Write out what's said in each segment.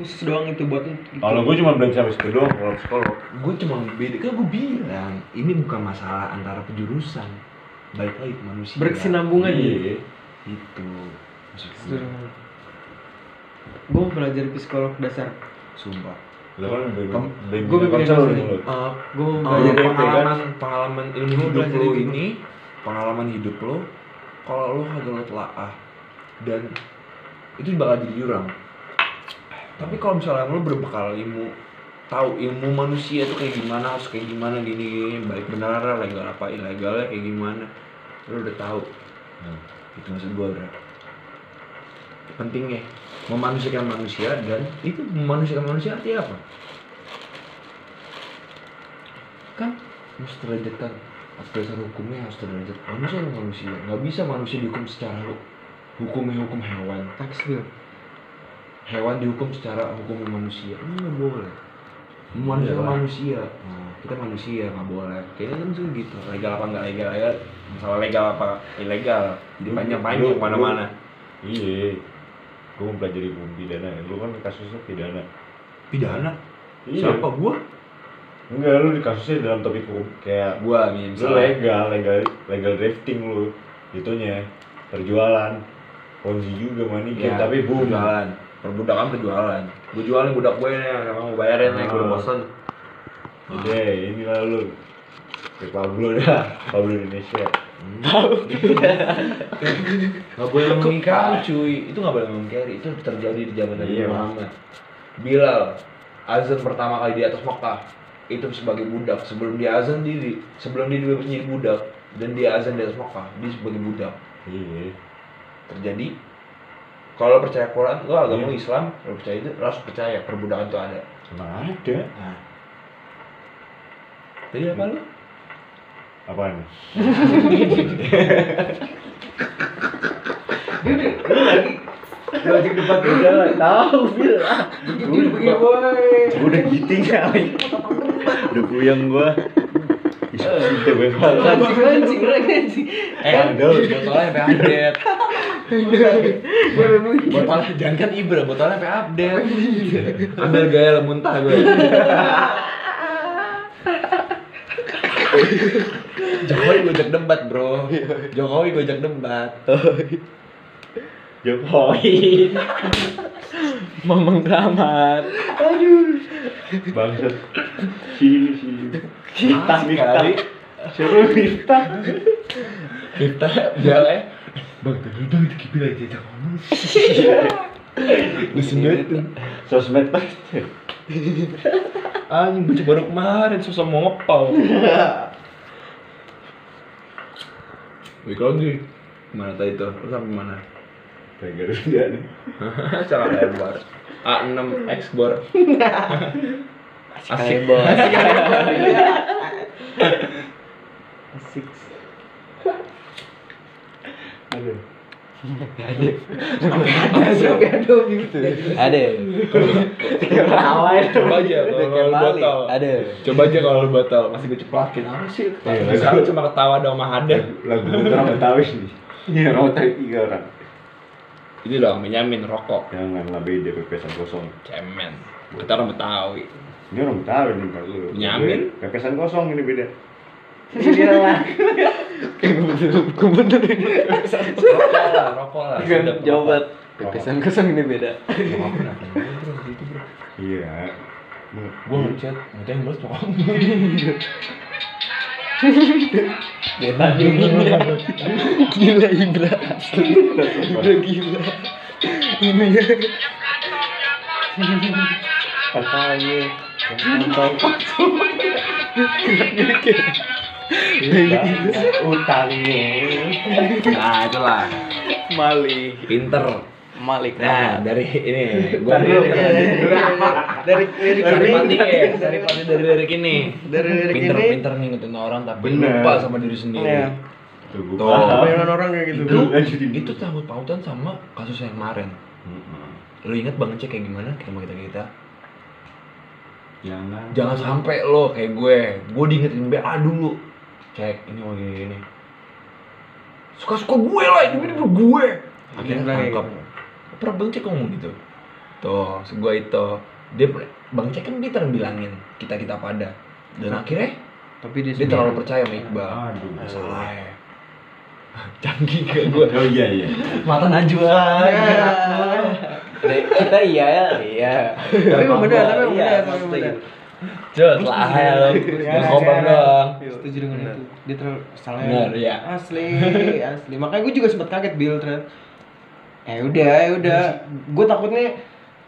khusus doang itu buat gitu. Kalau gue cuma belajar sampai situ doang kalau psikolog. gue cuma beda kan gue bilang ini bukan masalah antara penjurusan. Baik lagi ke manusia. Berkesinambungan ya Iya. itu maksud gue gue belajar psikolog dasar. Sumpah. Nih. mulut. Eh, gue belajar pengalaman pengalaman ilmu hidup belajar lo ini pengalaman hidup lo kalau lo kagak lo telaah dan itu bakal jadi jurang tapi kalau misalnya lo berbekal ilmu tahu ilmu manusia tuh kayak gimana harus kayak gimana gini gini baik benar legal apa ilegalnya kayak gimana lo udah tahu. Hmm. itu maksud gue bro. Pentingnya memanusiakan manusia dan itu memanusiakan manusia artinya apa? Kan harus derajat kan atas dasar hukumnya harus derajat manusia manusia. Nggak bisa manusia dihukum secara hu- hukumnya hukum hewan. Taksir hewan dihukum secara hukum manusia ini nggak boleh manusia Iya, sama Pak. manusia nah, kita manusia nggak boleh kayaknya kan sih gitu legal apa nggak legal ya masalah legal apa ilegal jadi Lu- panjang panjang lu- mana-mana Iya. Gue mau pelajari hukum pidana. Lu kan kasusnya pidana. pidana Iya. siapa gua Enggak, lu di kasusnya dalam topik hukum kayak gua lu misalnya legal, legal, legal drifting lu. Itunya perjualan. Ponzi juga money game, Ya, tapi boom. perjualan perbudakan perjualan gue jualin budak gue nih emang mau bayarin nih gue udah Ah. bosan Oke, ini lah lu. Kayak Pablo dah, Pablo Indonesia. nggak boleh mengingkari cuy itu nggak boleh mengingkari itu terjadi di zaman Nabi Iya. Muhammad Bilal azan pertama kali di atas Mekah itu sebagai budak sebelum dia azan diri sebelum dia dibebas jadi budak dan dia azan di atas Mekah dia sebagai budak Iya. terjadi kalau lo percaya Quran lo agama Iya. Islam lo percaya itu lo harus percaya perbudakan itu ada Mana ada? nah jadi apa lu Apaan? Gini, lu lagi Lu lagi debat udah lah, tahu bil Begini begini boy Udah giting kali. Udah puyeng gua. Eh botolnya sampai update. Botol jangan kan Ibra botolnya sampai update. Ambil gaya muntah gue. Jokowi gojek debat bro. Jokowi gojek debat Jokowi. Mamang Kramat Bangsat. Si si. Miftah Miftah. Siapa Miftah? kita bilangnya bang tadi udah itu kipil aja jangan sendiri tuh Sosmed pasti. anjing baca baru kemarin susah mau ngepal Wih lagi Mana tadi tuh? Sampai mana? Gara-gara dia nih. Cara lebar. A6 X bor Asik. Kalebo. Asik. Lebar Asik. Aduh. Ada. Ada. Gitu Ada. Coba aja kalau lu botol Ada. Coba aja kalau lu botol Masih gue ceplakin Apa sih? Iya, Bisa lu cuma ketawa dong sama Hada Lagu orang Betawi nih. Iya, orang tiga orang. Ini dong Benyamin rokok Janganlah beda pepesan kosong. Cemen Kita orang Betawi Ini orang Betawi nih Pak lu. Nyamin. Pepesan kosong ini beda. Gue bener ini Rokok lah Rokok lah Jawaban. Pepesan kosong ini beda. Iya. Gua ngechat, ngechat yang balas coklat. Beta gila. Gila Ibra Ibra gila. Ini ya. Katanya. Mantap Utangnya. Nah, itulah. Mali. Pinter. Malik Nah, dari ini gua Dari- Dari lirik dari ini Pati ya, dari Pati dari lirik ini. Dari lirik Pinter ini pinter ngingetin orang tapi Bener. lupa sama diri sendiri. Iya. Tuh. Kebanyakan orang kayak gitu Itu itu sambut pautan sama kasus yang kemarin. Lu inget banget cek kayak gimana sama kita kita? Jangan. Jangan sampai lo kayak gue, gue diingetin BA dulu. Cek ini mau gini gini. Suka suka gue lah, ini ini gue. Akhirnya tangkap. Gitu. Pernah bang cek ngomong gitu. tuh gua itu dia bang cek kan dia bilangin kita kita pada dan akhirnya Tapi dia dia terlalu percaya sama Iqbal Aduh. salah ya canggih ke gua Oh iya iya. mata Najwa Dek, kita iya ya iya Tapi emang benar, tapi emang Iya, benar, tapi benar. Jelas lah ya ngomong dong Setuju dengan itu. Dia terlalu salah. Benar, iya. Asli, asli. Makanya gue juga sempat kaget Bill ternyata. Eh udah, ya udah. Gue takutnya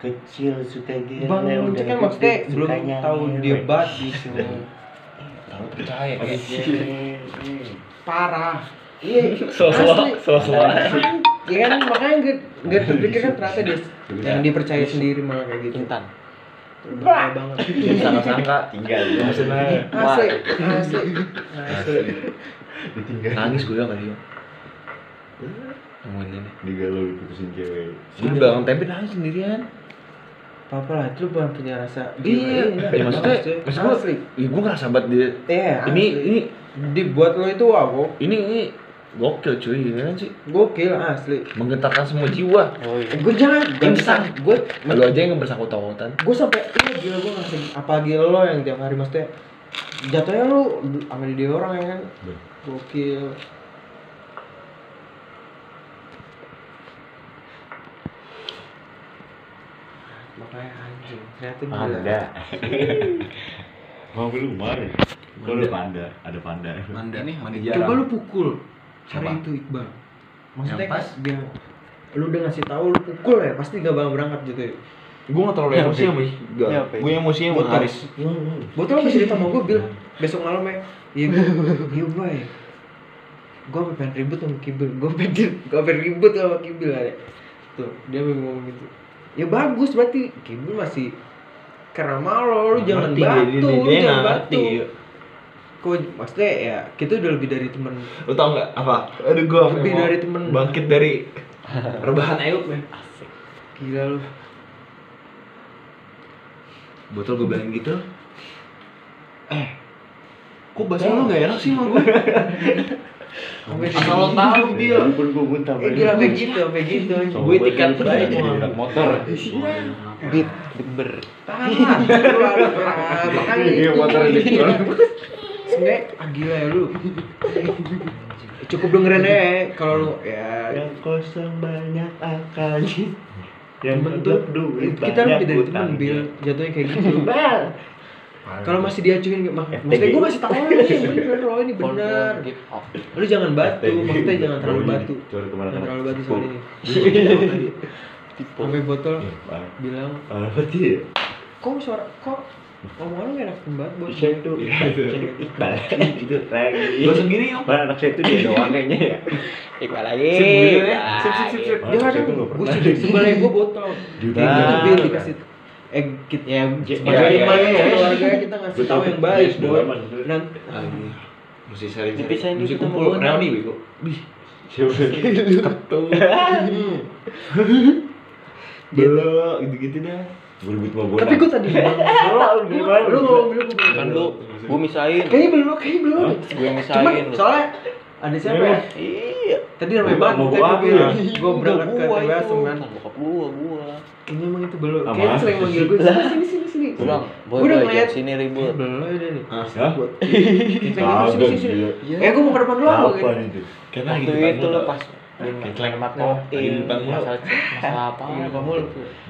kecil suka gila Bang Cek kan maksudnya belum tahu dia bat gitu. terlalu percaya Parah. Iya, asli. sela-sela. Iya kan makanya gue gue terpikir kan ternyata dia yang dia percaya sendiri malah kayak gitu. intan Bahaya banget. sangka-sangka Tinggal ya. maksudnya Asli, asli, asli. Ditinggal. nangis gue sama dia ngomongin ini. Digalau diputusin cewek. gue di belakang tempe nangis sendirian. Apa lah, itu lu bukan punya rasa iya. Ya maksudnya maksud gue asli. ya gue ngerasa banget dia. Iya, ini asli. ini dibuat lo itu wow, ini ini gokil cuy. Ini kan sih? Gokil asli. menggetarkan semua jiwa. Oh iya. Gue jangan. Instan. Gue, lu aja yang bersangkut-pautan gue sampai iya gila gue ngasih apalagi lo yang tiap hari maksudnya jatuhnya lu sama dia orang ya kan? Gokil makanya anjing ternyata gila ada Mau belum kemarin. Kalau ada panda, ada panda. manda Ini mandi coba lu pukul. Siapa? itu Iqbal. Maksudnya pas? dia lu udah ngasih tahu lu pukul ya pasti gak bakal berangkat gitu ya. Gue gak terlalu Ya, emosi sama Iqbal. Ya, Pi. gue emosi sama. Haris. Botol masih cerita sama gue, Bil? Besok malam ya. Iya gue, iya Gue sampe pengen ribut sama Kibil. Gue pengen, gue pengen ribut sama Kibil ya. Tuh, dia memang ngomong gitu Ya bagus berarti Kibil masih Karena malu, lu jangan Ngerti, batu, dia- lu dia- dia jangan nggak batu. Kok maksudnya ya, kita udah lebih dari temen. Lu tau gak apa? Aduh gue Lebih dari temen. bangkit dari rebahan Ayub ya Gila lu. Botol gue bilangin gitu. Eh kok bahasa lu gak enak sih sama gue asal lo tau Bil. Walaupun gue muntah. Eh gila sampai gitu, sampai gitu. Gue tiket baik, jadi Bang. anak motor. bit ber Tahan lah, makanya Iya, itu. motor di Sebenernya, ah gila ya lu. Cukup dengerin aja kalau lu ya. Yang kosong banyak akalnya. Yang bentuk duit kita banyak lebih dari temen bil. Jatuhnya kayak gitu kalau masih diacuin mak maksudnya gue masih tahu ini bener lo ini bener. Give up. Lu jangan batu maksudnya jangan terlalu batu. jangan terlalu batu soal ini tipe sampai botol Iya, bilang. Banget ya. kok suara kok omongan lu gak enak banget bos Saya itu Iqbal. Itu lagi. Gua sendiri yuk Mana anak saya itu dia doang kayaknya ya. Iqbal lagi. Sip, gue Sip, sip, sip, sip. dia ada gue sih sebelah gue botol. Nah. dikasih eh kita ya Iya, sebagai iya, iya, ya iya. keluarga kita ngasih Betul, tahu yang baik dan Lagi Mesti sering Mesti dikit sama kumpul. reuni bego. Bih. Belok gitu-gitu dah. Gue ribut sama tapi gue tadi bilang Lu gimana? lu ngomong bilang gue kan lu gua misain kayaknya belum kayaknya belum. Gue yang cuman lu soalnya ada siapa ya? Iya tadi namanya Gua banget mau tapi gua gue berangkat ke gua itu. Kan Kan bokap gua gua. Kayaknya emang itu belum. Kayaknya sering manggil gue sini sini sini sini. Gua bilang boy Gua udah ngeliat. sini ribut. Belum ada nih. Ah, Hah? buat gitu sini sini eh gue mau ke depan dulu apa gitu tuh? Karena waktu lagi itu lu pas Kecelek. mat Lagi koin di depan mulu. masalah apa Di depan mulu.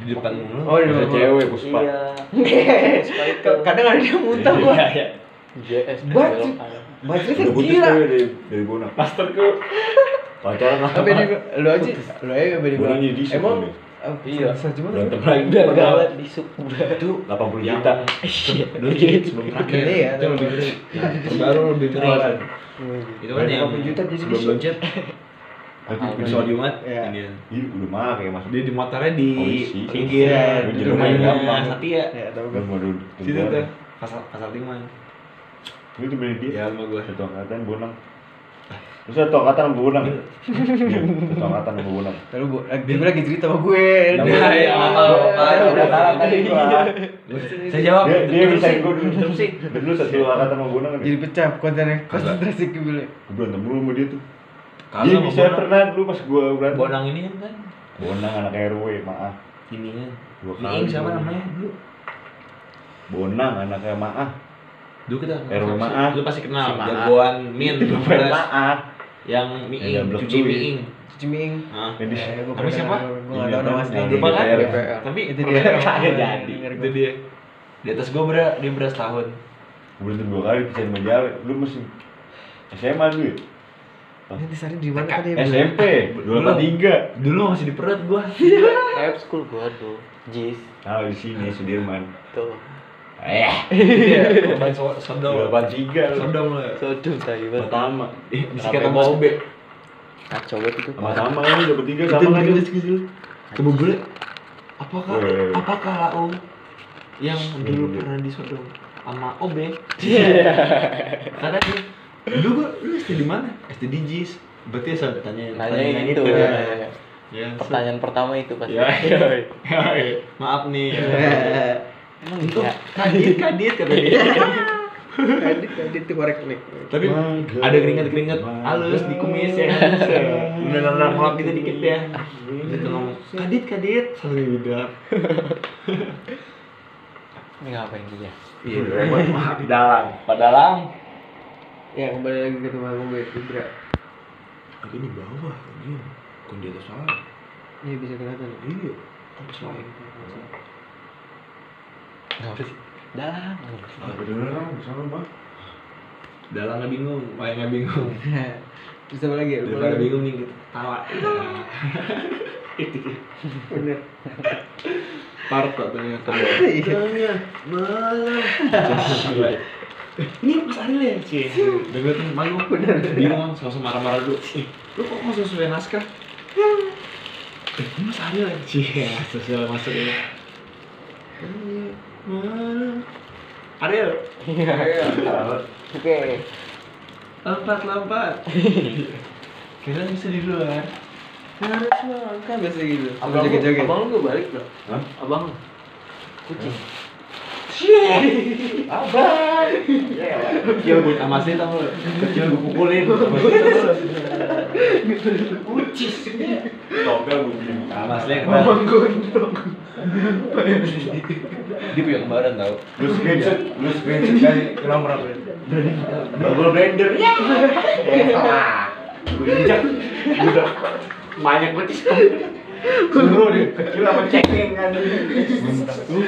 Di depan mulu. Oh di depan cewek puspa. iya. Itu kadang ada dia muntah gua. Iya, iya JS Buat belok sih. kanan. Bajri kan Udah putus gila dari dari Bona. Masterku Pacaran lah. Apa di lu aja lu aja di emang eh, Iya. gimana Berantem lagi. Pegawai di sub Itu 80 yang juta. Dulu jadi sebelum terakhir Ini ya, Itu lebih ngeri Yang terbaru lebih ngeri Keluaran. Itu kan yang 80 juta jadi sebelum di- loncet Tapi Episode Jumat Iya. Ini Ih, udah mah kayak mas. Dia di motornya di pinggir Iya, di di rumahnya. Satya ya tahu Udah kan. Situ tuh Pasar Pasar Timan Itu bener dia. Ya sama gue Satu angkatan Bonang. Terus satu angkatan sama Bonang. Iya, Satu angkatan sama Bonang. lalu gua lagi dia lagi cerita sama gue Nah, Dia- ya, Udah tahu tadi gua. Saya jawab Dia bisa sih. gue dulu. Terus sih Dulu satu angkatan sama Bonang jadi pecah kontennya konsentrasi ke gue Gue berantem dulu sama dia tuh. Dia bisa pernah dulu pas gue berantem. Bonang ini kan kan Bonang anak RW, maaf. ini kan Miing kali siapa namanya dulu Bonang anaknya Maah. Dulu kita RW Maah. lu pasti kenal Si jagoan min Bukan Maah. yang miing cuci miing Ciming. Nah, Jadi Eh, gua Namanya pernah siapa? nggak tahu nama aslinya. Lupa kan? Tapi Itu dia. Kagak jadi itu dia di atas gua bera dia beras tahun Gue berantem dua kali pisahin majalah. Lu masih SMA dulu ya? Ini disarin di mana tadi? SMP, dua tiga. dulu masih di perut gua Kayak school gua tuh. Jis. Ah di sini Sudirman. Tuh. Eh, korban sodom delapan tiga. sodom ya Sodom tai. Pertama. Ih, bisa kata mau mas- obe Kacau banget itu. Sama sama kan udah bertiga sama kan lu. coba boleh apakah Weh. apakah lau yang dulu pernah disodom sama obe karena dia dulu gua lu SD di mana SD di JIS berarti saya tanya Nanya itu. ya, ya. ya Pertanyaan pertama itu pasti. Ya, ya. ya, maaf nih Emang itu iya. kadit kadit kata dia. Kadit, kadit tuh korek nih. tapi ada keringat keringat halus di kumis ya. Nang ngelap gitu dikit ya. Gitu ngomong kadit kadit. Hidup Ini ngapain dia? iya dalang. Padalang Ya kembali lagi ke rumah gue Ibra. di bawah ini bukan di atas sana Ini bisa kelihatan. iya atas lain Ngapa sih? Dalang. Beneran, sama mah. dalang nggak bingung Maya nggak bingung. Terus apa lagi? Daripada bingung nih kita tawa Bener. Parto ternyata Iya. malam. Ini Mas Ariel ya sih udah gue tuh malu bener. Bingung langsung marah-marah dulu. Lu kok nggak sesuai naskah? Eh ini Mas Ariel ya sih sesuai masuk ini malam Ariel Oke. lompat lompat kira bisa di luar Harus lah, kan biasa gitu. Abang lu, joget-joget. abang lu balik bro? Hah? Abang? Kucing. Abang kecil gue sama sih tau lu kecil gue pukulin ucis Topel gue bikin. sama sih abang gondrong dia punya kembaran tau Lu screenshot, lu screenshot kali ke nomor apa? Bubble blender. Ya. Gue injak. Gue udah banyak betis Suruh deh, kecil sama ceking kan. Lu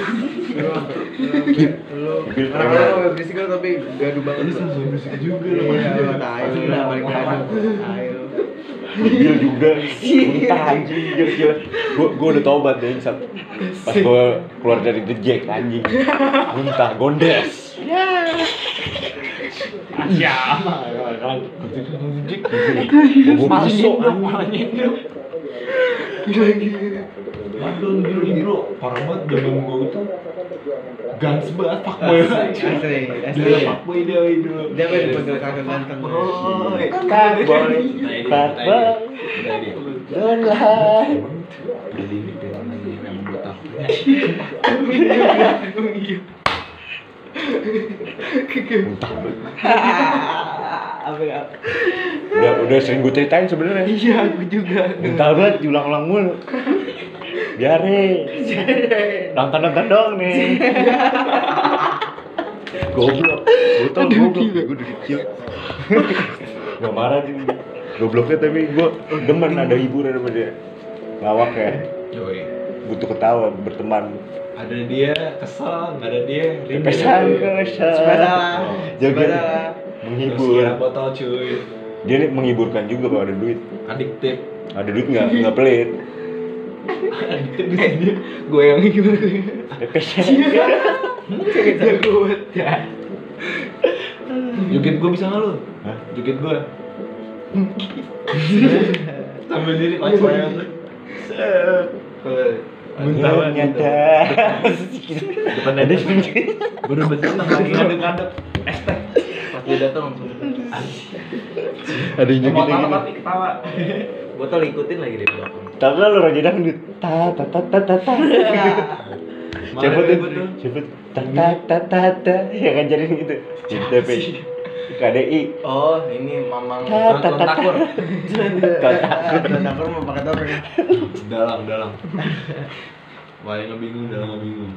orang-orang mau berisik kan tapi gaduh banget. Lu sama berisik juga lu. Iya, lu lah balik. Gil juga. Muntah anjing, gil gil. Gue gue udah tobat deh saat pas gue keluar dari The Jack anjing. Muntah gondes. Ya, Gue pisau anjing. Aduh, gila bro, parah banget zaman gue itu Gans banget, fuckboy Asli, asli. Dia fuckboy dia dulu Dia apa dipanggil kakak ganteng? Fuckboy Fuckboy. Fuckboy. Don't lie. Muntah. Apa ya? Udah udah sering gue ceritain sebenarnya. Iya, aku juga. Muntah banget diulang-ulang mulu. Biare. Nonton-nonton dong nih. Goblok. Gue tau goblok. Gue udah kecil. Gak marah sih. Gobloknya tapi gue demen ada hiburan sama dia. Ngawak ya. Yoi Butuh ketawa, berteman. Ada dia kesel, nggak ada dia rindu Pesan kesal. Sebasalah. Jaga. Menghibur. Terus botol cuy Dia nih menghiburkan juga kalau ada duit. Adiktif Ada duit nggak nggak pelit. Adiktif di sini Gue yang gimana? Pepesan. Jago banget. Joget gue bisa nggak? Hah? Joget gue Sambil diri pas saya Muntah banget Nyata. Depan ada Bener-bener lagi ngadep-ngadep Estek dia datang langsung Ada yang Mau gitu gitu. tapi ketawa Botol ikutin lagi di belakang Tapi lu raja dangdut. Ta ta ta ta ta ta. Siapa tuh? tuh? Siapa? tuh? Ta ta ta ta ta. Ya kan jadi gitu. Di TP. KDI. Oh, ini mamang. Ta ta ta ta. Takur Dan aku mau pakai topeng. Dalang Wah, yang bingung dalam bingung.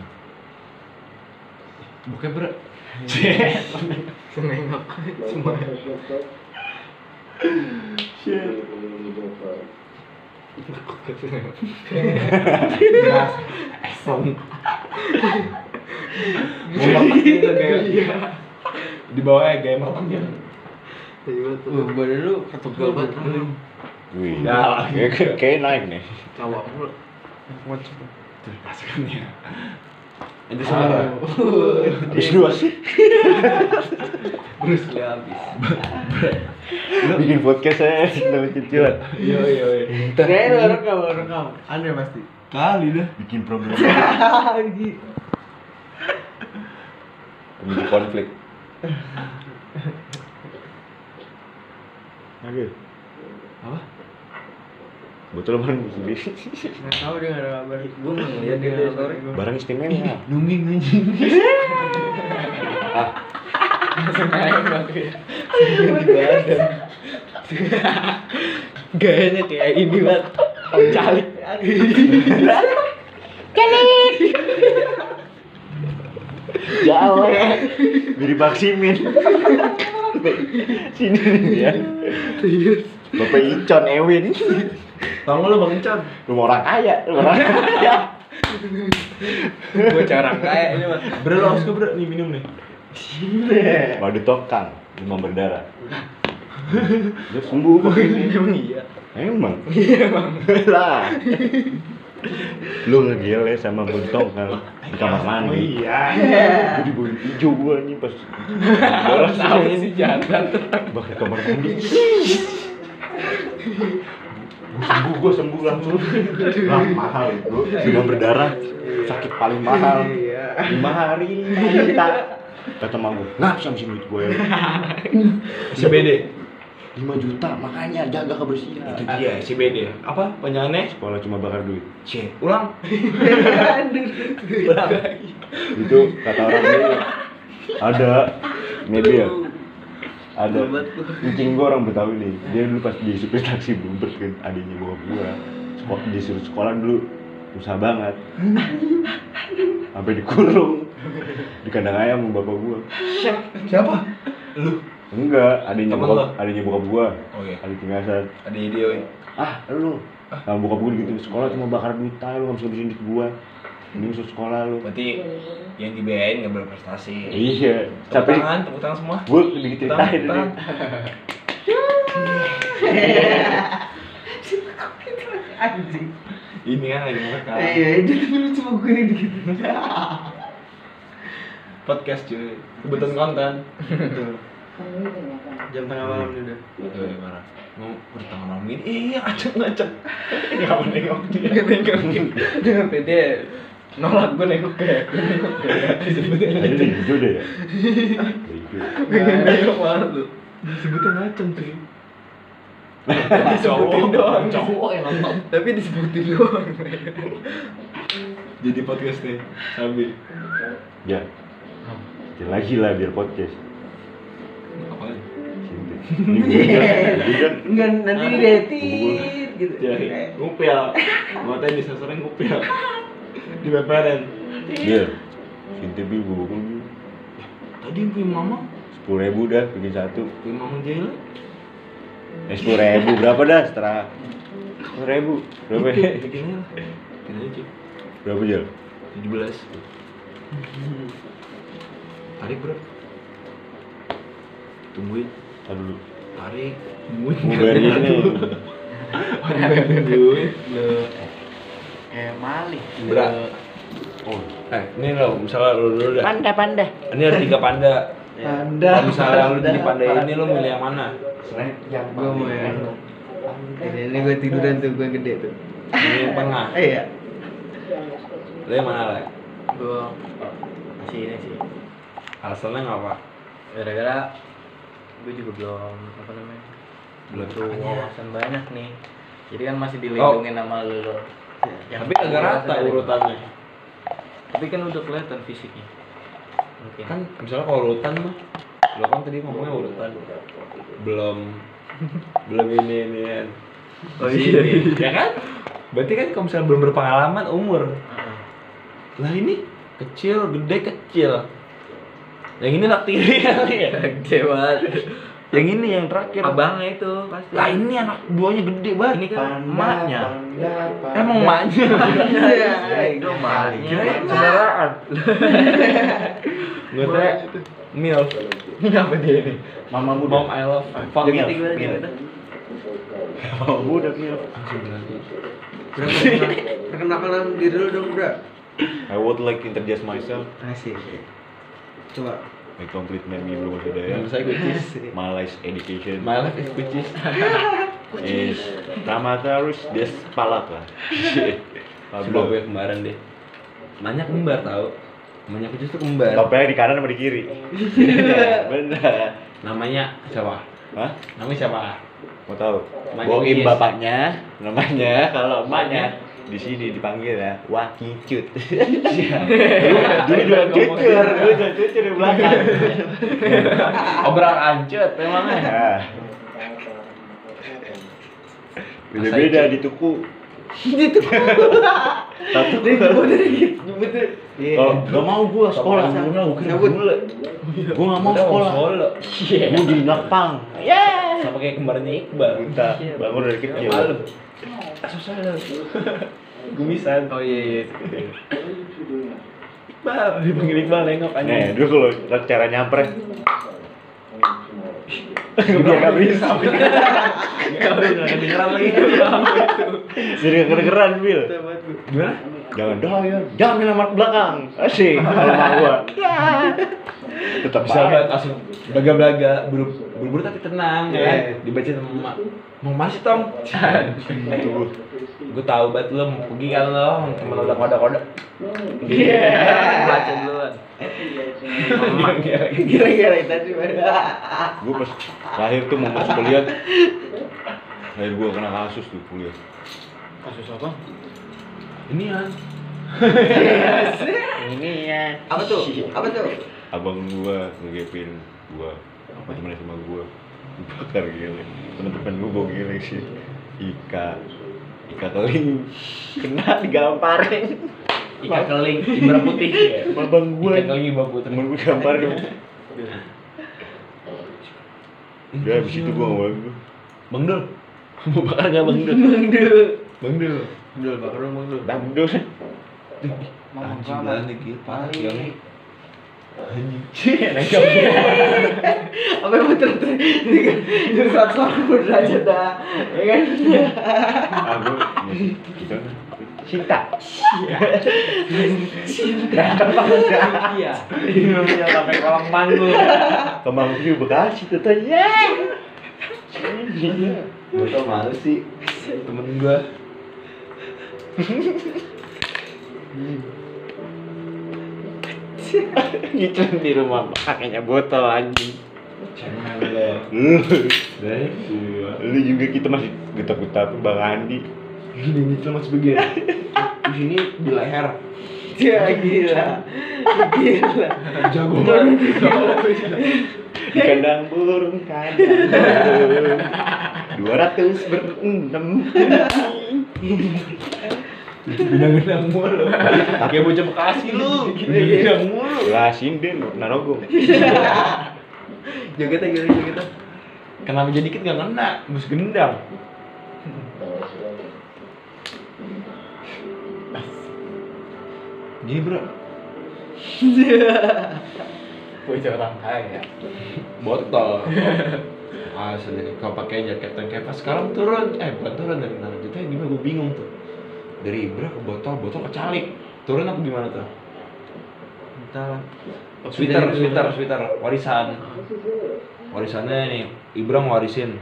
Bukan bro. Semua. Kayak di bawahnya gaya merpati. Uh, badan lu ketebal banget. Wih, Ya. kayak naik nih. Cawak mulu. Itu Ah. semua. Habis dua sih. Bruce Lee habis. Bikin podcast saya sama cicilan. Yo yo yo. Kayaknya lu rekam, rekam. Andre pasti. Kali dah. Bikin problem. Lagi. Pemicu konflik. Aduh, Apa? Botol barang sendiri. Nggak tahu dia ada kabar. Gua nggak ngeliat dia dari sore. Barang istimewa. Nungging anjing. Ya. Di badan. Gayanya kayak ini banget. Om calik. Jauh. Mirip Maksimin. Sini nih ya. Bapak Icon Ewin. Tahu nggak lo Bang Ican? Rumah orang kaya, rumah orang kaya. Gue cara kaya ini mah. Bro, lo harus ke bro, nih minum nih. Madu tokang, demam berdarah. Dia sembuh kok ini. Emang iya. Emang. Iya bang. lah. Lu ngegele sama buntong kan di kamar mandi. iya. Gue di bawah hijau gua nih pas bolos Tahu sih jantan tetap. bakal kamar mandi. Sembuh, gua sembuh langsung. Lah mahal bro, demam berdarah sakit paling mahal. Lima hari, lima juta. Kata mama gue, ngap sama si duit gue ya. SCBD. 5 juta, makanya jaga kebersihan. Itu dia SCBD. Apa? Panjangannya? Sekolah cuma bakar duit. C. Ulang. Ulang. Itu kata orang dia ada media ada kucing gua orang Betawi nih. Dia dulu pas di supir taksi bluebird kan adiknya bokap gua. Sekolah disuruh sekolah dulu. Susah banget. Sampai dikurung. Di kandang ayam sama bapak gua. Siapa? Lu. enggak adiknya bokap adiknya bokap gua. Oke. adik pengasar Ada ide oi. ah lu. Sama bokap gua gitu sekolah cuma bakar duit aja lu nggak bisa ngabisin duit gua ini masuk sekolah lu Berarti yang dibiayain nggak berprestasi. iya Tepuk tapi tangan, tepuk tangan semua. gua dikit ceritain Tangan, ini Anjing. Ini kan lagi mereka. Iya, itu lu cuma gue dikit. Podcast cuy. Kebutuhan konten. Jam tengah malam nih udah. Tuh, marah. Mau bertengah malam ini. Iya, acak ngacak. Ini kamu nengok dia. Dia sampai dia nolak gue nengok kayak gue nengok kayak ngaceng. hijau deh ya? Hijau. Nggak nengok banget tuh. Disebutnya ngaceng cuy. Disebutin doang. Cowok yang nonton. Tapi disebutin doang. Jadi podcast nih. Sabi. Ya. Jangan lagi lah biar podcast. Gue kan, gue kan Enggak nanti di edit gitu. Jadi ngupil. Tadi disasarin ngupil. Di beperan. Iya. Sini bil gue bukul bil. Tadi yang punya mama, Sepuluh ribu dah bikin satu. punya mama Jaila. Eh sepuluh ribu berapa dah setara? Sepuluh ribu berapa? ya? Bikin aja lah. Bikin aja cuy. Berapa jel? 17 Tarik bro Tungguin Tahu dulu. Tarik Tungguin Mau bayar gini. Tungguin Kayak malih. Bra. Oh, eh ini lo misalnya lo dulu dah Panda panda. Ini ada tiga panda Anda. Kalau misalnya lo jadi panda ini lo milih yang mana? Gue mau yang ini, ini gue tiduran tuh gue gede tuh. Ini yang tengah Eh ya. Lo yang mana lah? Gue masih ini sih. Alasannya ngapa? Gara-gara gue juga belum apa namanya Belum tanya. wawasan banyak nih. Jadi kan masih dilindungi sama lu. Yang Tapi agak rata dari- urutannya Tapi kan udah kelihatan fisiknya. Mungkin. Kan misalnya kalau urutan mah Lo kan tadi ngomongnya urutan Belum Belum ini ini Oh iya. Ya kan? Berarti kan kalau misalnya belum berpengalaman umur Ah. lah ini kecil gede kecil yang ini anak tiri kali ya Gede banget. Yang ini yang terakhir Abangnya itu pasti. lah ini anak duanya gede banget Ini kan emaknya. emang emaknya Iya. Itu kira saudaraan nggak tahu mil Ini apa dia ini? Mama mom muda. I love Fuck Gitu gitu. Mama muda perkenal- Perkenalkan diri lu dong, Bro. I would like to introduce myself. Asik. Coba. My complete name is Bruno Sudaya. Nama saya Gucis My life education My life is Gucis is Ramatarus Des Palapa. Coba gue kembaran deh Namanya kembar tau Namanya Gucis tuh kembar Topengnya di kanan sama di kiri. Benar. Namanya siapa? Hah? Namanya siapa? Mau tahu? Bohongin bapaknya, namanya kalau emaknya di sini dipanggil ya Wakicut. Dulu juga cucur, dulu juga cucur di belakang. Obrak ancut emangnya Nah. Beda-beda di tuku. Satu Kalau gak mau gua sekolah, Cabut. gua gua Cabut. bule. Gua gak mau sekolah. Solo Gua di nakpang. Sama kayak kembarnya Iqbal Buta, bangun dari kecil. Malam Susah lu Gumisan Oh iya iya. Iqbal Dipanggil Iqbal nengok aja Nih, dulu kalau cara nyamper Biar gak bisa. Gak kedengeran lagi Jadi gak kedengeran, Bil. Gimana? Jangan doyan, jangan main nomor belakang. Asik, kalau mau gua. Tetap Bisa baik banget langsung belaga-belaga. Buru buru tapi tenang ya kan? Iya. dibaca sama mau masih tong Tuh. gue tahu banget lo mau pergi kan lo temen lo udah kode-kode Baca duluan. Gara-gara tadi, Bro. Gua pas lahir tuh mau masuk kuliah. Lahir gua kena kasus tuh kuliah. Kasus apa? ini ya Ini ya Apa tuh? Apa tuh? Abang gua ngegepin gua. Apa temen sama gua? Bakar gile temen-temen gua bawa gile sih. Ika. Ika keling kena digamparin ikan keling ibra putih. Ya abang gua. Ikan keling ibra putih. Temen gua gamparin udah abis itu gua ngomong gua bang dul mau bakar nggak bang dul Bang Dul. bang dul Dul, bakar dong, Bang Dul. dangdut anjing banget nih parah ya anjing. Apa yang muter tuh? Ini satu puluh derajat dah, ya kan? aku kita cinta. Iya. Iya, sampai kolam manggung. Kemang view bekasi tetanya gue tau malu sih. Temen gue gitu di rumah kakeknya botol anjing. Cemen lo lu dari lu juga kita masih getap-getap bang Andi. Gini gitu mas begini di sini di leher. Ya gila. Gila. jago banget. Di kandang burung kandang. dua ratus berenam. Gendang-gendang mulu. Kayak bocah bekasi lu. Gendang mulu. Lah sinden narogong. Jogetnya gila jogetnya. kenapa jadi dikit gak kena? Bus gendang gini bro. Bocah orang kaya. botol. Asli kalau pakai jaket yang kayak pas sekarang turun. Eh bukan turun dari mana? Jatuhnya gimana? Gue bingung tuh. Dari Ibra ke botol botol ke calik turun apa gimana tuh? Entah. sweater sweater sweater. Warisan. Warisannya nih Ibra ngewarisin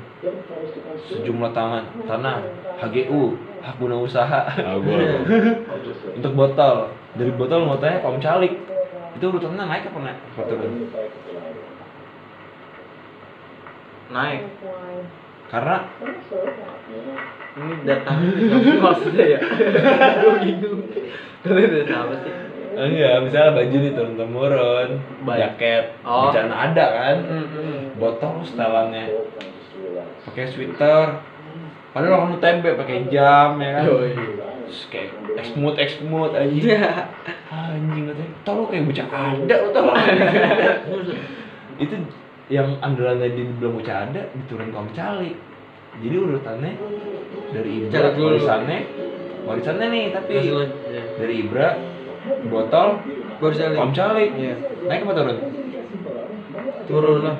sejumlah tangan. Tanah. HGU hak guna usaha. Ah untuk botol dari botol mau tanya kaum calik itu urutannya naik apa naik turun Naik. karena Ini data maksudnya ya. Gue bingung. Kalian data apa sih? enggak misalnya baju nih turun temurun jaket Oh. bencana ada kan Mm-mm. botol setelannya pakai sweater padahal orang lu tempe pakai jam ya kan Yoi. Terus kayak eksmut eksmut anjing. Anjing katanya. Tau lu kayak bocah ada lu tau itu yang andalannya dia bilang bocah ada diturun ke om cali. Jadi urutannya dari ibra warisannya. Warisannya nih tapi iya. dari ibra botol Baru sekali. om cali. Iya. naik apa turun? Turun lah.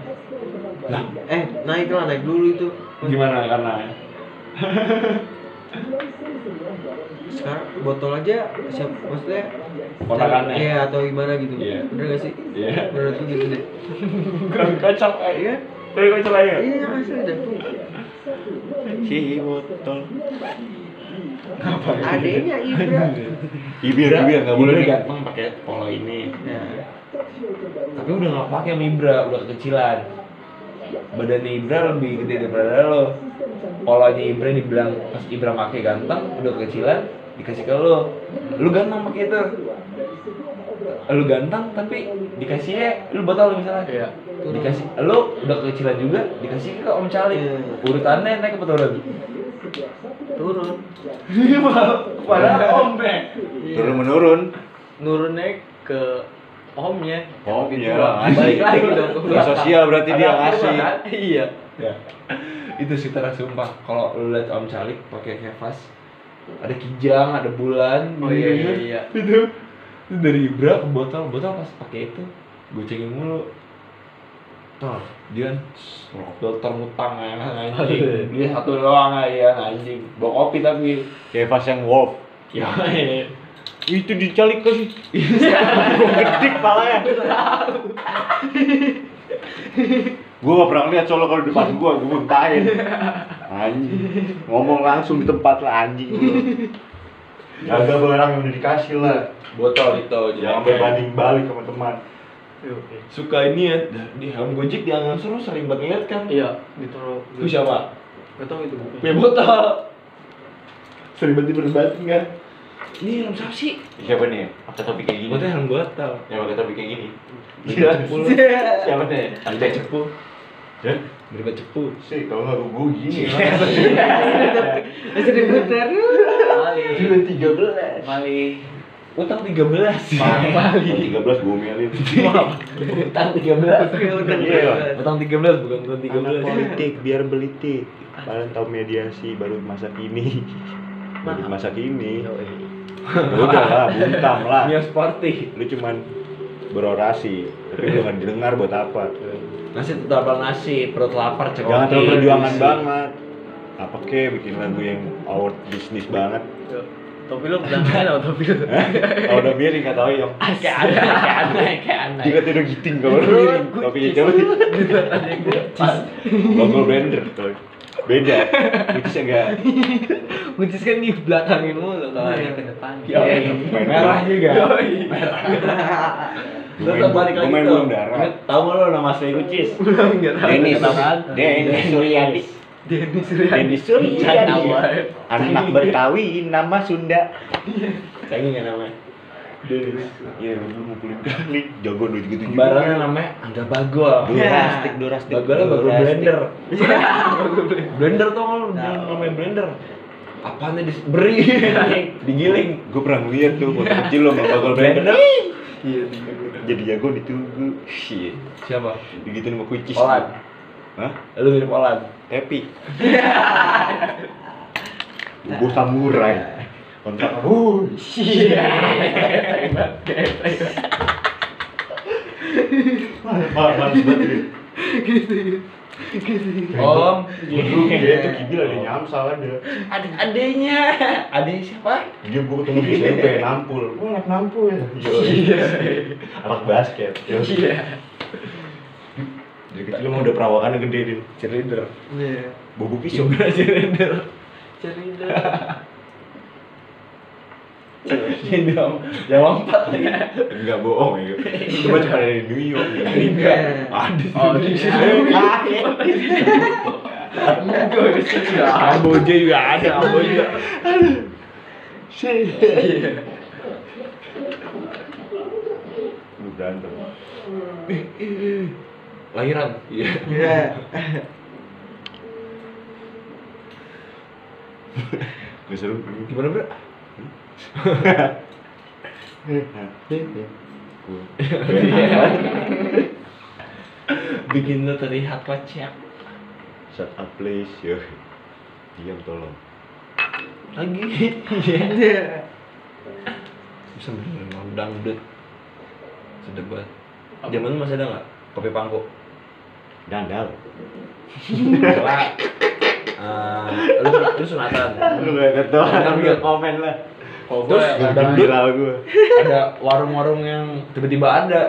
lah. Eh, naik lah, naik dulu itu. gimana? Karena Sekarang botol aja siap maksudnya Ponakannya. Iya, atau gimana gitu. Iya. Bener gak sih? Iya. Menurut lu gitu deh. kurang kocak kayak Iya. kurang kocak aja Iya, asli si botol Adanya Ibra. ibir ibir nggak boleh nih ganteng pakai polo ini Ya. tapi udah nggak pakai sama Ibra udah kekecilan badannya Ibra lebih gede daripada lo polonya Ibra dibilang pas Ibra pakai ganteng udah kekecilan dikasih ke lo lu ganteng pakai itu lu ganteng tapi dikasihnya lu botol misalnya Iya. dikasih lu udah kekecilan juga dikasih ke Om Cali Iya. urutannya naik apa turun Turun. padahal Om Bre. turun menurun Nurunnya ke omnya. Iya. doang. Balik lagi dong ke sosial berarti dia apa, kan? Iya. ya itu sih terasa sumpah kalau lu lihat Om Calik pakai kevas ada kijang ada bulan Oh iya iya gitu. iya. itu itu dari Ibra ke botol botol pas pakai itu gocengin mulu Tuh, dia dokter ngutang ya anjing dia satu doang ya anjing bawa kopi tapi kayak pas yang wolf ya itu dicalik ke sih. Gede palanya gue gak pernah lihat soalnya kalau di depan gue gue muntahin. Anjing. Ngomong langsung di tempat lah anjing. Jaga barang yang udah dikasih lah. Botol itu jangan berbanding balik sama teman. Suka ini ya di helm gojek di angan seru sering banget ngeliat kan? Iya, ditaruh. itu siapa? Gak tau itu. punya botol. Sering banget berdebat kan ini helm siapa sih? Siapa nih? Pakai topi kayak gini. Botol helm botol yang pakai topi kayak gini. Gila, cepu lu. siapa nih? Ada cepu. Ya Berdebat cepu. Sih kalau nggak gue gini. Masih diputar. Mali. Sudah tiga belas. Mali. Utang 13 tiga belas gue melin Utang 13 Iya. Utang 13 bukan utang Anak 13 politik biar belitik. Kalian tahu mediasi baru masa kini. Baru masa kini udah lah bungkam lah. Mia sporty lu cuman berorasi tapi lu nggak didengar buat apa? Nasi tetap nasi, perut lapar cek jangan terlalu perjuangan banget. Apa kek bikin lagu yang out bisnis banget? Topi lu berangan atau topi lu? Kalau udah miring kata Oyong. Kayak aneh, kayak aneh, kayak aneh. Jika tidak giting kalau udah miring. tapi coba sih? logo blender kalau beda. Sih enggak Kuncis kan di belakangin mulu kalau ada ke depan. Iya, merah juga. Merah. Tetap balik lagi tuh. belum darah. Tahu nggak lo nama asli? Enggak tahu. Denis? Denis Suryadi. Denny Suryadi. Denis Suryadi. Anak Betawi nama Sunda. Cengeng ya namanya Iya lu mukulin kali jago dua gitu juga Kembarannya namanya Angga Bagol Durastik Durastik. Bagolnya Bagol. Blender. Blender tau nggak lo namanya Blender. Apaan di beri. Digiling. Gue pernah ngeliat tuh waktu kecil lo sama bakal blender. Iya. jadi jago ditunggu. Shit. Siapa? digituin sama kucis Olan hah? Lu mirip Olan happy gue samurai kontak uh Iya males banget Om. Dia tuh kibil ada nyamsal ada Ada adenya Adenya siapa? dia gue ketemu di SMP nampul. Gue anak nampul iya. Anak basket. Yo. Iya. Dari kecil emang udah perawakannya gede dia Cheerleader. Iya. bobo pisau. Cheerleader. Ini dong Yang lompat lagi enggak bohong ya. Cuma ada di New York ya. Enggak. Ada. Oh di sini. Kamboja juga ada Kamboja. Lu berantem. Lahiran. Iya. Iya. Gak seru. Gimana bro? Bikin lu terlihat kocak. Shut up please, yo. Diam tolong. Lagi. Iya. Bisa bener dangdut. Sedep banget. Zaman lu masih ada nggak kopi pangko? Dandal. Setelah eh, lu lu sunatan. Lu gak ketua, lu komen lah. Terus Gak ada viral gue. ada warung-warung yang tiba-tiba ada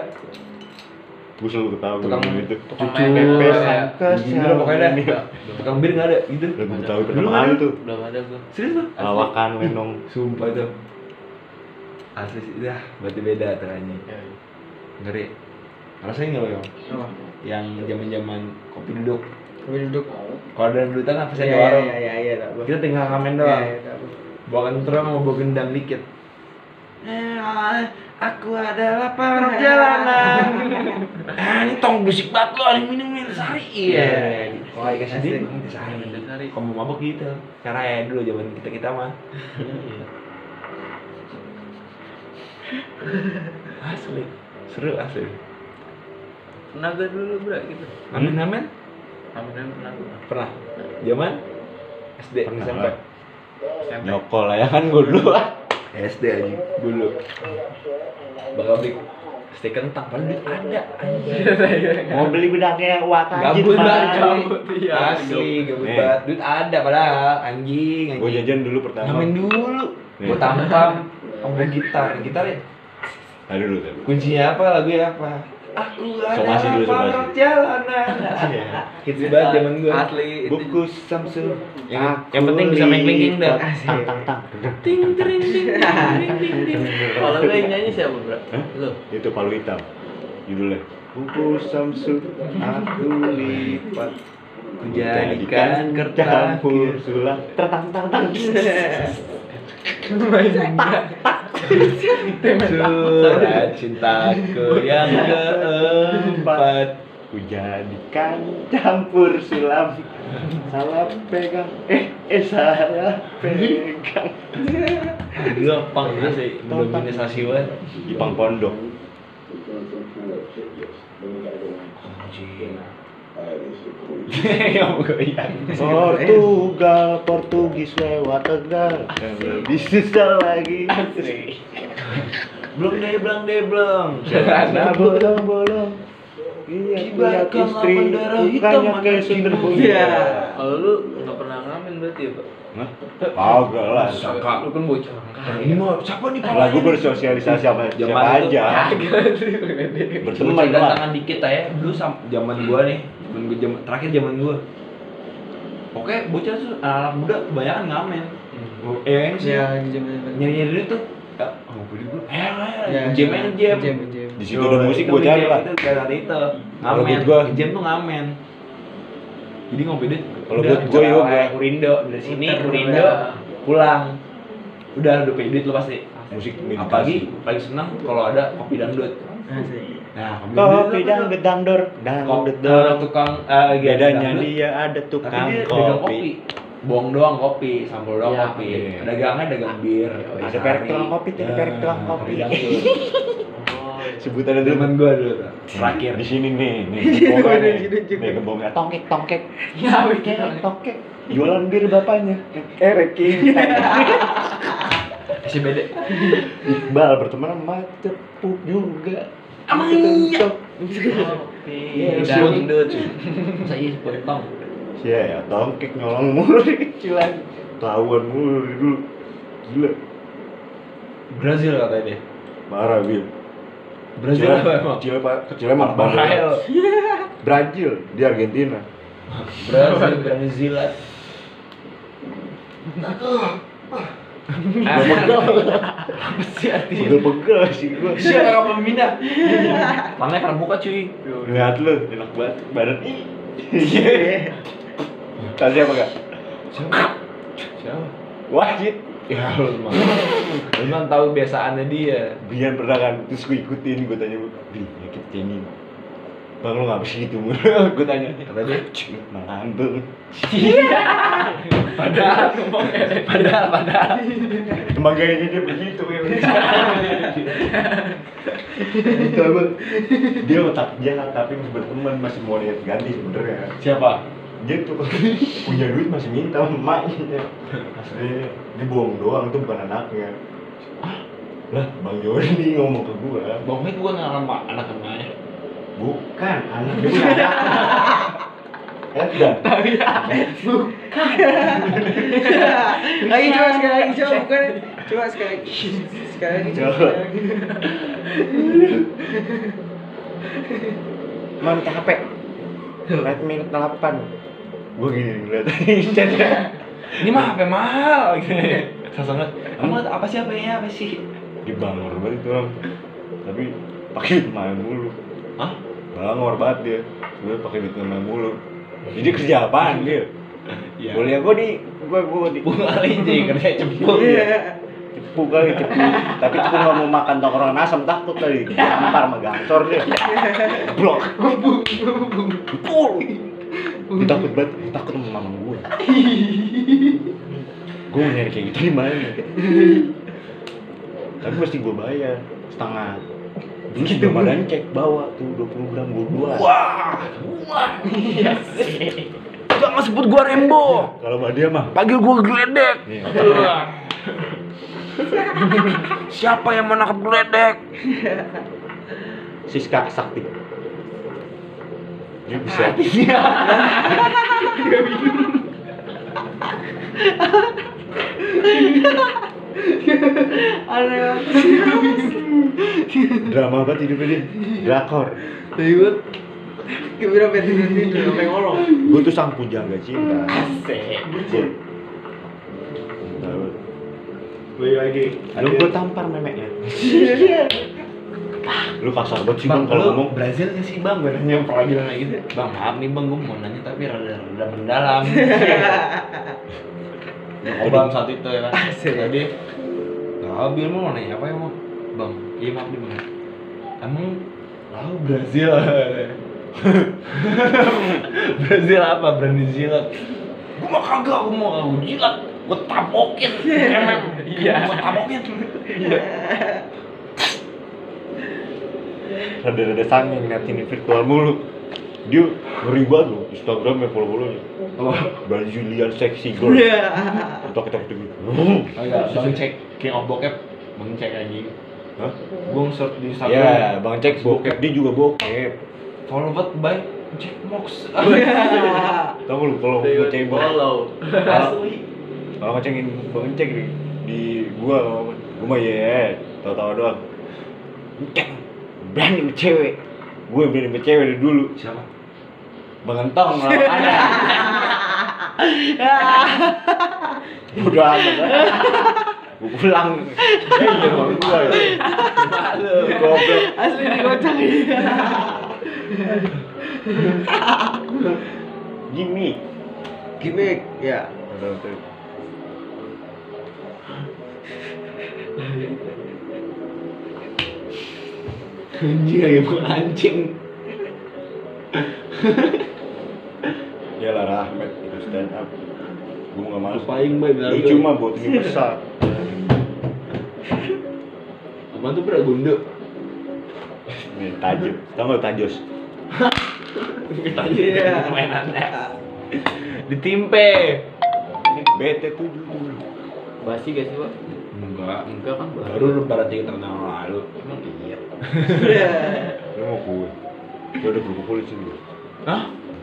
Gue selalu ketawa tukang gue gitu. tukang Cucu pepes ya. gitu lah pokoknya ini. dah. Tukang bir nggak ada gitu. Udah gue tahu Belum pertama ada. kali tuh. Belum ada gua. Serius lu? Lawakan lenong. Sumpah tuh. Asli sih dah, berarti beda tuh anjing. Ngeri. Rasain nggak lo yang yang zaman-zaman kopi duduk? Gue duduk. Kalau ada dudukan apa sih Iya, warung? Iya, iya, iya, tak gua. Kita tinggal ngamen Iya, doang. iya, gua. Bawa kentron mau bawa gendang dikit. Eh, aku adalah perjalanan. ah, ini tong bisik banget lo, ini minum minum sari. Iya. Jadi, steak. minum sari. Minum sari. Kamu mabok gitu. Cara ya dulu zaman kita kita mah. Asli. Seru asli. Pernah gua dulu bro gitu. Ngamen ngamen? Amin amin pernah. Pernah. Zaman SD Pernah SMP. Lah. SMP. Nyokol lah ya kan gue dulu ah. SD aja dulu. Bakal beli steak kentang padahal duit ada anjing. Mau beli bedaknya wakajit Gabut Mas. banget Gabut, iya. Asli gabut banget. Duit ada padahal anjing Gue jajan dulu pertama. Ngamen dulu. Gue tampang sama gitar. Gitar ya. Tadi dulu. Kuncinya apa lagunya apa? Aku Somasi dulu, somasi. perjalanan. Hits banget zaman gue. Asli itu. Buku Samsung. Yang- yang penting bisa main kelingking dah. Tang tang tang. Ting ting ting ting ting ting. Kalau lu yang nyanyi siapa bro? Hah? Lu. Itu palu hitam. Judulnya. Buku Samsung aku lipat Kujadikan kertas. campur sulam tertang tang tang. Surat cintaku yang keempat. Ku jadikan campur sulam. Salah pegang. Eh eh salah pegang. Gampang banget sih, dominisasi banget. Jepang pondok. Yang goyang. Portugal Portugis lewat Tegal lebih susah lagi Belum deh, belum deh, belum. Nah bolong bolong Iya Kibarkan istri bendera hitam cinta. Sunda Iya. Kalau lu nggak pernah ngamen berarti ya pak? Hah? Kagak lah Sangka. Lu kan bocah. Ini mau siapa nih Lah gue bersosialisasi sama siapa aja Berteman Berteman lah tangan dikit aja. Dulu sam- zaman gua nih, zaman gua zaman terakhir zaman gua. Oke, bocah tuh anak muda kebanyakan ngamen. Eh, ini sih. Iya, jam-jam. Nyari-nyari duit tuh. Ya, oh, beli gua. Eh, jam jam. Jam, jam. Di situ ada musik gue cari lah Itu gara itu. Ngamen. jam tuh ngamen. Jadi ngopi duit. Kalau buat gua, jalan yoga. wae, Urindo dari sini Muter, Urindo udah. pulang. Udah udah pay duit lu pasti. Musik Apalagi paling senang kalau ada kopi dangdut. Nah, itu dangdut dangdor Kopi Dangdut dor tukang eh Bedanya dangdut, dia ada tapi tukang dia dagang kopi. kopi Bohong doang kopi, sampul doang Iya, kopi. iya. Dagangnya dagang bir. Ada perek tukang kopi, ada perek tukang kopi. Oh, Sebutannya dulu Zaman gua dulu. Terakhir. di sini nih nih gembongnya nih Di sini juga. nih gembongnya tongkek tongkek ya tongkek tongkek jualan bir bapaknya erek Si bede. Iqbal berteman sama cepuk juga Emang iya? Iya, dangdut. Masa iya sepotong. Iya ya tongkek nyolong mulu di kecilan ketahuan mulu dulu gila Brazil katanya dia. marah bil Brazil apa emang? kecil pak kecilnya mah Brazil. Brazil di Argentina Brazil, Brazil. Apa sih artinya? pegel-pegel sih gua Siapa yang pemindah? Tangannya karena buka cuy. lihat lu enak banget badan kasih apa gak Siapa? Siapa? wajib Ya lu mah. Lu tahu biasaannya dia. Bian pernah kan terus gue ikutin gue tanya ya kita cengin bang lu ngapa sih gitu gue tanya Kata dia, mengantuk Padahal padahal padahal. emang kayaknya dia begitu ya itu dia otak jahat tapi masih berteman masih mau lihat ganti sebenernya Siapa? dia tuh punya duit masih minta emaknya. Asli dia bohong doang tuh bukan anaknya. Ah lah bang Joni ngomong ke gua. Bang Mik gua nggak anak anaknya. Bukan anak punya anak Edda Lagi coba sekali lagi coba bukan. Coba sekali lagi. Sekali lagi coba. Mana HP? Redmi Note 8 Gua gini ngeliat Ini mah HP mahal. Sasongan. Kamu apa sih HP-nya? Apa sih? Dia bangor banget itu orang Tapi pakai main mulu Hah? Bangor banget dia. Sebenernya pakai duit main mulu. Jadi kerja apaan dia? Iya. Boleh gua di gua gua di. Bunga aja kerja cepet. cepu kali cepu. Tapi cepu nggak mau makan tongkrongan asam takut kali gampar sama gancor dia blok pul dia takut banget takut sama mamang gue gue nyari kayak gitu di mana? Tapi mesti gue bayar setengah dulu sebelum ada cek bawa tuh 20 gram gue dua. Wah, wah, jangan sebut gua Rembo. kalau sama dia mah. Panggil gua geledek. nih Siapa yang menangkap geledek? Siska Sakti. Dia bisa Aneh drama banget hidupnya dia drakor Ribut. Kira pengen tidur sampai ngolong. gue tuh sang pujangga cinta Asik. Beli lagi. Lu gue tampar memeknya. Lu kasar banget sih bang Bang, kalau ngomong. Brazil nggak sih bang? Gue nanya pernah bilang kayak gitu. Bang, maaf nih bang, gue mau nanya tapi rada-rada mendalam. Obrolan saat itu ya kan. Asik. Tadi, nah, Bil mau nanya apa ya mau? Bang, iya maaf nih bang. Emang tahu Brazil? Brazil apa? Berani jilat? Gue mah kagak, gue mau gue jilat. Gue tapokin. Iya. Gue tapokin. Iya. Rada-rada sanging ngeliatin virtual mulu. Dia ngeri banget loh, Instagramnya follow-follownya. Brazilian sexy girl. Tok tok. Oh enggak, bang cek King of Bokep, bang cek anjing. Hah? Gue search di Instagram. Ya, bang cek bokep dia juga bokep. Follow banget by Jack Mox. Tahu lu kalau gue cek bang, Follow. Asli. kalau ngecengin bang cek nih di gua, gua mah ya, tahu-tahu doang. Cek, berani sama cewek. Gue berani sama cewek dari dulu. Siapa? Bang Entong lah ada. Udah amat. Gue pulang. Eh, iya bang gua ya. Malu. Goblok. Asli digocang ya. Jimmy. Gimik ya. Anjing lagi bukan anjing. Ya lah Rahmat itu stand up. Gue nggak masuk. Paling benar. Lucu mah buat ini besar. Apa tuh bro gundo? Nih tajus. Tahu nggak tajus? Iya. Mainannya. Ditimpe. BT tujuh dulu. Basi gak sih, Pak? Enggak, enggak kan baru lebaran tiga tahun yang lalu. Emang iya. Lu mau kue? Gue udah kerupuk kulit sini. Hah?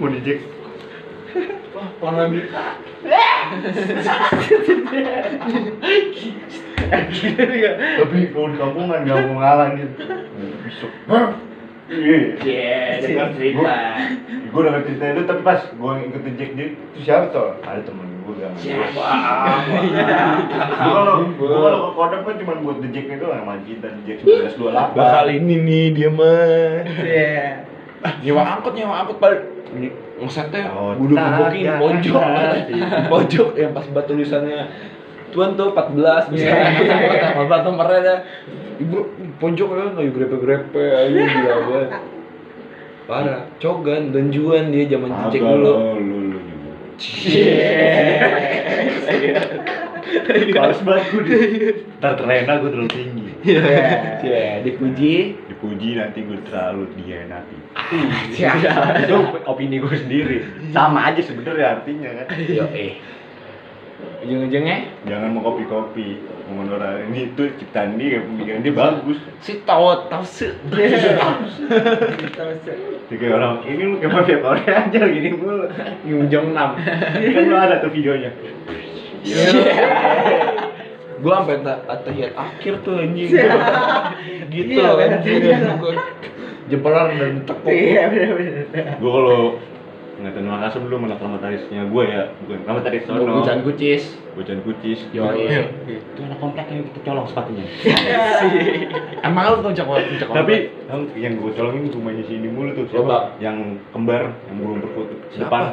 Mau di. Wah, warna biru. Tapi kalau di kampungan nggak mau ngalah gitu. Besok. Iya. dengar cerita. Gue udah cerita itu tapi pas gue ngikutin Jack dia itu siapa tuh? Ada temen gue gak Siapa? Gue kalau gue kalau ke kodam kan cuma buat The Jack itu yang mancing dan Jack 1928 Bakal ini nih dia mah. Iya. Nyewa angkot, nyewa angkot balik. Ngesetnya Oh, di tak, pojok. pojok yang pas buat tulisannya Tuan tuh 14 misalnya. Apa nomornya ada. Ibu pojok kan kayu grepe-grepe ayo gila banget. Parah, cogan dan juan dia zaman Agak cek dulu. lu juga. Males banget gue deh. Ntar terlena gue terlalu tinggi. Ya, dipuji. Dipuji nanti gue terlalu dihianati. Siapa? Itu opini gue sendiri. Sama aja sebenarnya artinya kan. Yo eh. Ujung-ujungnya Jangan mau kopi-kopi. Orang ini tuh ciptaan dia, pemikiran dia bagus. si tahu tahu sih. Dia kayak orang ini lu kayak mafia Korea aja gini mulu. Ujung 6. kan lu ada tuh videonya. Gua sampai ta- tahiyat akhir tuh anjing. gitu. Iya. Gua Jempolan dan tekuk. Iya benar-benar. Gue kalau ngatain Makassar dulu mana gue ya, bukan klamataris sono. Bucan kucis. Bocan kucis. Yo, iya. Itu anak komplek yang kita colong sepatunya. Emang lu tuh cakap cakap. Tapi yang, yang gue colongin rumahnya si ini mulu tuh siapa? Coba. Yang kembar yang belum berfoto Siapa? depan.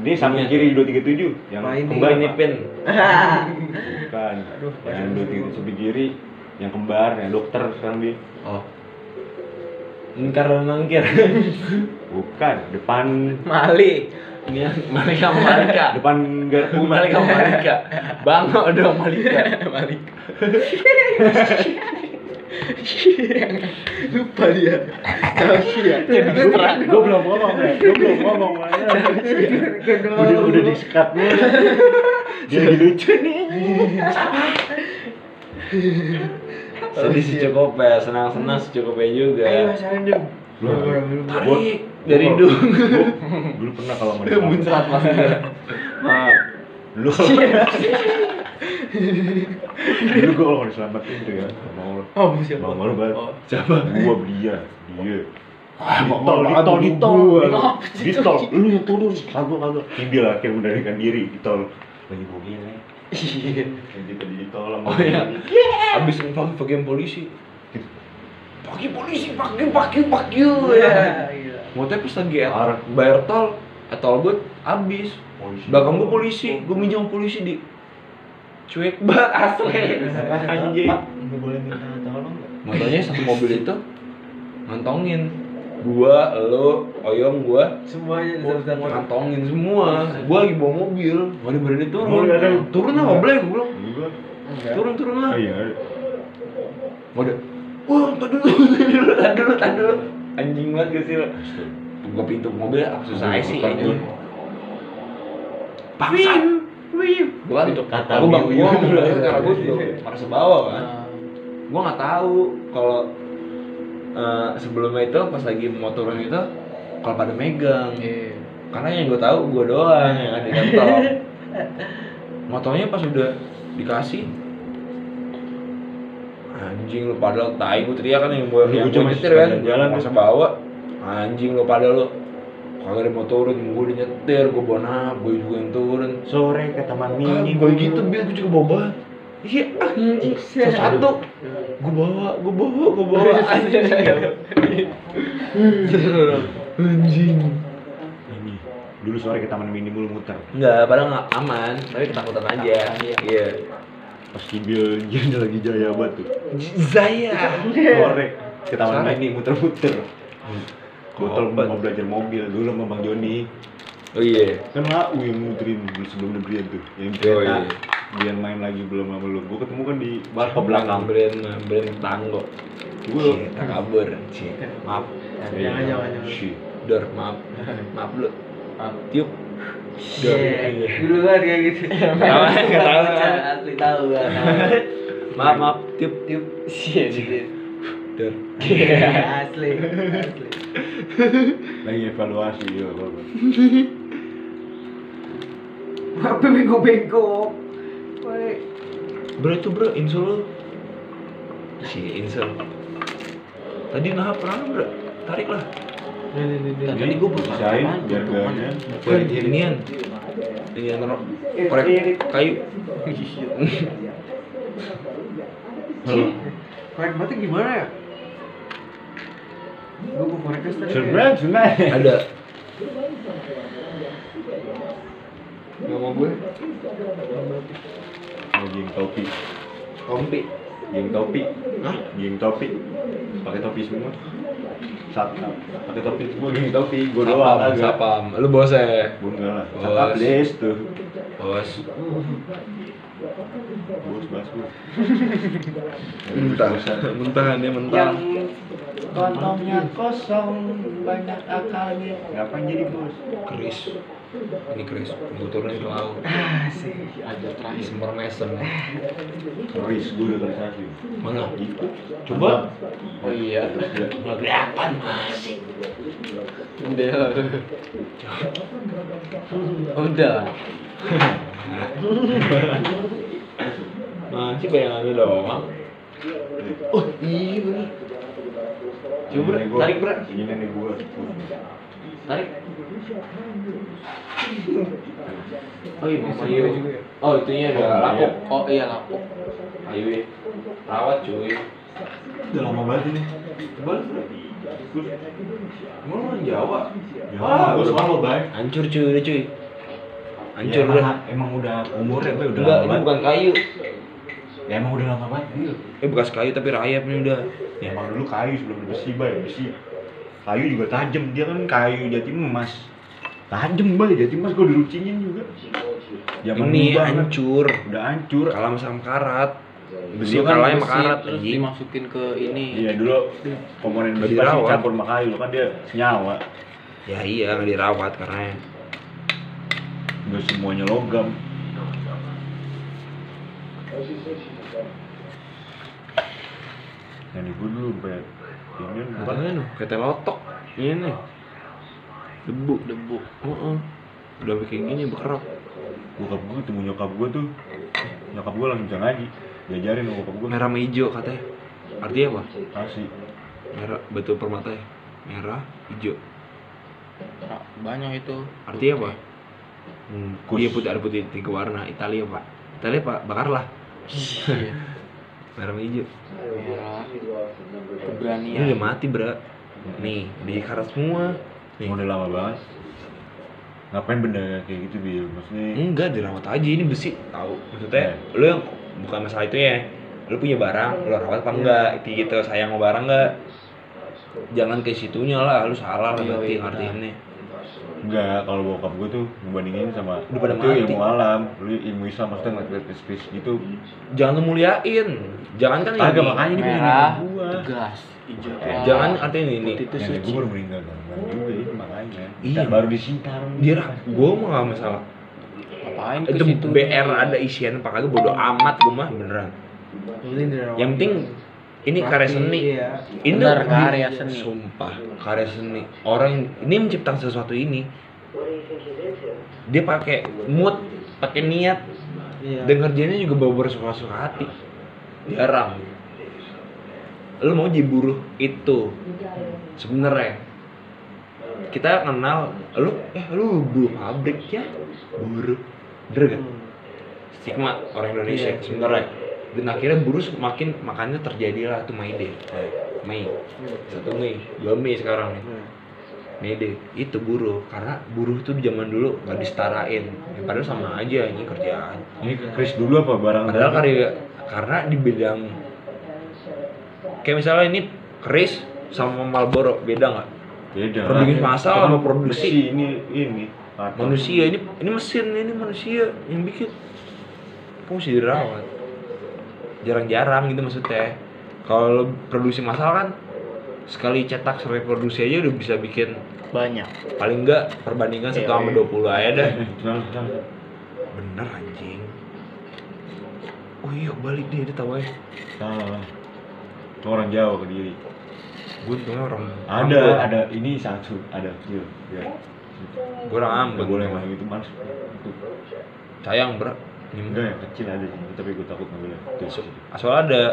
Dia samping Ini. kiri 237 yang Nah, ini. kembar ini pin. bukan. yang 237 samping kiri yang kembar, yang dokter sekarang dia. Oh. Ingkar dan nangkir. Bukan, depan Mali. Ini Malika Malika. depan garpu Malika Malika. Bangga dong Malika. Malika. Lupa dia. Tahu ya. Gue belum ngomong, gue belum ngomong. udah udah di sekat mulu. Dia lagi lucu nih. Sedih si Cokope, senang-senang si Cokope juga. Ayo masalin dong. Tarik dari hidung. Dulu pernah kalau mau Muncrat maksudnya. Maaf. Dulu Dulu gue kalau mau diselamatin tuh ya Mau Oh, siapa? Mau malu banget. Oh, siapa? Gua dia. Dia. Ah, Ditol, mau ditol, ditol. Ditol Lu yang turun Kagak, kagak lah akhirnya melarikan diri Ditol Lagi mobil ya Yang kita di ditol Oh iya. Abis pagi bagian polisi. Pagi polisi, pagi pagi pagi Iya. ya. Motornya pas lagi bayar tol, eh, tol gue abis. Polisi. Belakang gue polisi, gue minjem polisi di cuek banget asli. Anjing. Pak, nggak boleh minta tolong nggak? Motornya satu mobil itu ngantongin gua, lo, Oyong, gua Semuanya ngantongin semua. Gua lagi bawa mobil, ada berani turun. Turun lah, boleh gue bilang. Gua Turun turun lah. Ah iya. Waduh. Wah, tar dulu, tar dulu, tar dulu. Anjing banget gak sih lo? Buka pintu mobil, aku susah sih anjing. ya. Paksa. Gua kan Kata aku bang wiu, gua wiu. karena gua juga merasa bawa kan. Gua nggak tahu kalau eh, sebelumnya itu pas lagi mau turun itu kalau pada megang. Iya. Karena yang gue tahu gue doang yang ada di laptop. Motornya pas udah dikasih anjing lu padahal tai gue teriak kan yang gue Lu yang gue nyetir kan jalan masa bawa anjing lu pada lu kagak ada mau turun gue udah nyetir gue bawa nap gue juga yang turun Sore ke taman kan mini. gue gitu biar gue juga bawa banget iya anjing satu gue bawa gue bawa gue bawa anjing anjing Ini. Dulu sore ke taman mini mulu muter. Enggak, padahal nggak aman, tapi ketakutan aja. Iya. Pas Kibil dia lagi jaya banget tuh. Zaya. Sore ke taman mini muter-muter. Botol Obat. mau belajar mobil dulu sama Bang Joni. Oh iya. Kan lau yang muterin sebelum Debrian tuh. Yang Oh, kereta. iya. Dia main lagi belum sama lu. Gua ketemu kan di warkop belakang. Brand brand tanggo. Gua Kita kabur. Cik. Maaf. Jangan, jangan, jangan. Shit. Dor, maaf. Maaf lu. Maaf. Tiup. Dor. Iya. Dulu kan kayak gitu. Tahu, nggak tahu kan? Asli tahu kan. Maaf, maaf. Tiup, tiup. Iya, gitu. Dor. Asli. Asli. Lagi evaluasi ya apa. Bengkok-bengkok? Woi. Bro itu bro, insul. Si insul. Tadi nahap pernah bro, tarik lah. Nih nih nih nih. Jadi gue pisahin biar gaknya. Buat inian. Ini yang taruh korek kayu. Halo. Korek batu gimana ya? Gue mau korek tadi. Ada. Gak mau gue. Mau geng topi, Kompi. geng topi, Hah? geng topi, pakai topi semua. Satu, pakai topi semua geng topi. Gue doang agak. sapam. Lu bos ya? Gue enggak lah. Bos. Sapam des tuh. Bos. Bos bos bos. Mentah. Mentah dia mentah. Kantongnya kosong banyak akalnya. Ngapain jadi bos? Keris. Ini keris. Gue turunin ke laut. Asik. Ada terakhir. Semper mesem. Keris gue udah tersaksi. Mana? Coba. Oh iya. Nggak kelihatan masih. Udah. Udah. Masih bayangannya doang. Oh iya nih. Coba, Bra. Tarik, Bra. Ini nenek gue. Tarik. Oh iya Bisa Ayo. juga ya? Oh itunya udah Oh, lapuk. iya. Oh iya lapuk. Ayo ya. Rawat cuy. Udah lama banget ini. Coba. Emang lu orang Jawa? Ya, gue selalu baik. Hancur cuy, udah cuy. Hancur Ya, emang, emang udah umurnya gue udah Enggak, lama ini banget. bukan kayu. Ya emang udah lama banget. Bil. Eh bekas kayu tapi rayap nih udah. Ya emang dulu kayu sebelum besi bay, besi. Kayu juga tajam, dia kan kayu jati emas. Tajam bay, jati emas gue dilucingin juga. Zaman ini dulu banget. hancur. Udah hancur. Kalah sama karat. Besi Dulu kan kalahnya sama Besi, karat terus anjing. dimasukin ke ini. Iya dulu komponen besi pasti campur sama kayu, kan dia senyawa. Ya iya nggak dirawat karena Gak semuanya logam. Yang gue dulu sampai ini bukan anu, kayak telotok. Ini. Debu. Debu. Heeh. Udah sampai kayak gini berkerok. bokap gue ketemu nyokap gue tuh nyokap gue langsung bisa ngaji diajarin sama bokap gue Merah sama hijau katanya. Artinya apa? asli Merah batu permata ya. Merah, hijau. Ah, Banyak itu. Artinya apa? hmm, Iya putih ada putih tiga warna. Italia pak. Italia pak bakar lah. Iya. Merah sama hijau. Merah. Ini Keberanian. udah mati bro. Nih di karat semua. Nih. udah lama banget ngapain benda kayak gitu bil maksudnya Enggak dirawat aja ini besi. Tahu maksudnya lu yang bukan masalah itu ya. Lu punya barang, lu rawat apa enggak? Kayak gitu sayang sama barang enggak? Jangan ke situnya lah, lu salah lah Iya, berarti iya, ngertiinnya. Enggak kalau bokap gue tuh ngebandingin sama Udah pada itu mati. ilmu alam lu ilmu Islam maksudnya ngeliat spes gitu Jangan lu muliain. Jangan kan ini. makanya ini punya Merah. gua. Tegas. Hijau. Jangan artinya ini. Itu suci. gue baru meninggal kan juga ini makanya Iya. Baru disintar Dia gua mah gak masalah. Ngapain ke Itu situ? BR ada isian apa kagak bodo amat gua mah beneran. Yang penting ini karya seni. Iya. Ini Benar, karya seni. Sumpah, karya seni. Orang ini menciptakan sesuatu ini. Dia pakai mood, pakai niat, Iya. dan kerjanya juga bawa bersuka-suka hati. Jarang. Lu mau jadi buruh itu sebenarnya kita kenal lu eh lu buruh pabrik ya buruh bener gak? Hmm. stigma orang Indonesia Iya. sebenarnya dan akhirnya buruh semakin makanya terjadilah tuh May Day. Mei satu Mei dua Mei sekarang nih. Hmm. May Day. Itu buruh. Karena buruh tuh di zaman dulu gak disetarain. Ya, padahal sama aja ini kerjaan. Ini Chris dulu apa barang padahal karya karena di bidang kayak misalnya ini keris sama Marlboro beda nggak? Beda. Produksi kan sama produksi. besi, ini ini. Manusia ini ini mesin ini manusia yang bikin. Kamu mesti dirawat jarang-jarang gitu maksudnya. Kalau produksi massal kan sekali cetak sekali produksi aja udah bisa bikin Banyak. paling enggak perbandingan Iya, satu sama iya. dua puluh aja dah. Jangan. bener anjing. Oh iya balik dia dia tahu ya salah itu orang Jawa ke diri. Gue tuh orang ada orang- ada. Ini satu ada. Kecil ya gue orang ambon. Boleh emang. main itu mas. Sayang bro enggak yang kecil ada sih tapi gue takut nggak boleh Tuh. asal ada.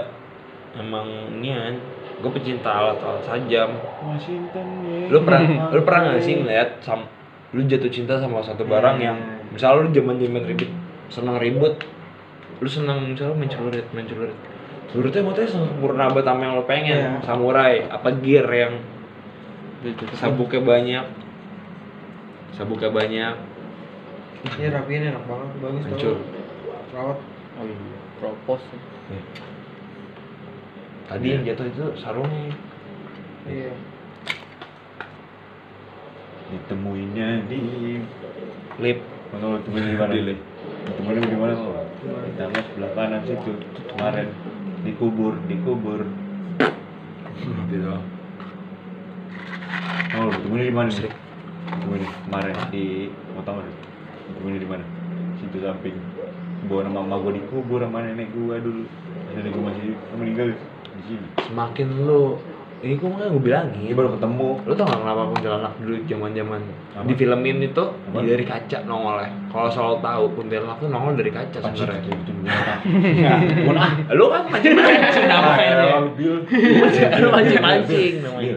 Emang nian gue pecinta alat-alat sajam. Washington ya. lu pernah lu pernah nggak sih ngeliat sam lu jatuh cinta sama satu barang yang misal lu zaman zaman ribet senang ribut lu senang misal lu main celurit main celurit. Celuritnya motornya sempurna banget sama yang lo pengen Iya. samurai apa gear yang sabuknya banyak sabuknya banyak. Ini rapiin enak banget, bagus hancur. tau. Rawat. Oh iya, propos. tadi yang jatuh itu sarungnya Iya. Ditemuinya di lip Kalau temuin di mana? Di lip. Temuin di mana? Di tangga sebelah kanan situ. Kemarin dikubur, dikubur. gitu Oh, temuin di mana? Nih? Temuin kemarin di Motor. Temuin di mana? Situ samping. Bawa nama mama gua dikubur sama nenek gua dulu. Nenek gua masih meninggal di sini. semakin lu ini gue makanya gue bilangin Ini baru ketemu. lu tau gak kenapa kuntilanak dulu zaman zaman di filmin itu Apa? dari kaca nongolnya kalau selalu tahu kuntilanak tuh nongol dari kaca sebenarnya Itu Bukan ah. lu kan mancing mancing namanya Ah, Bil. lu mancing mancing namanya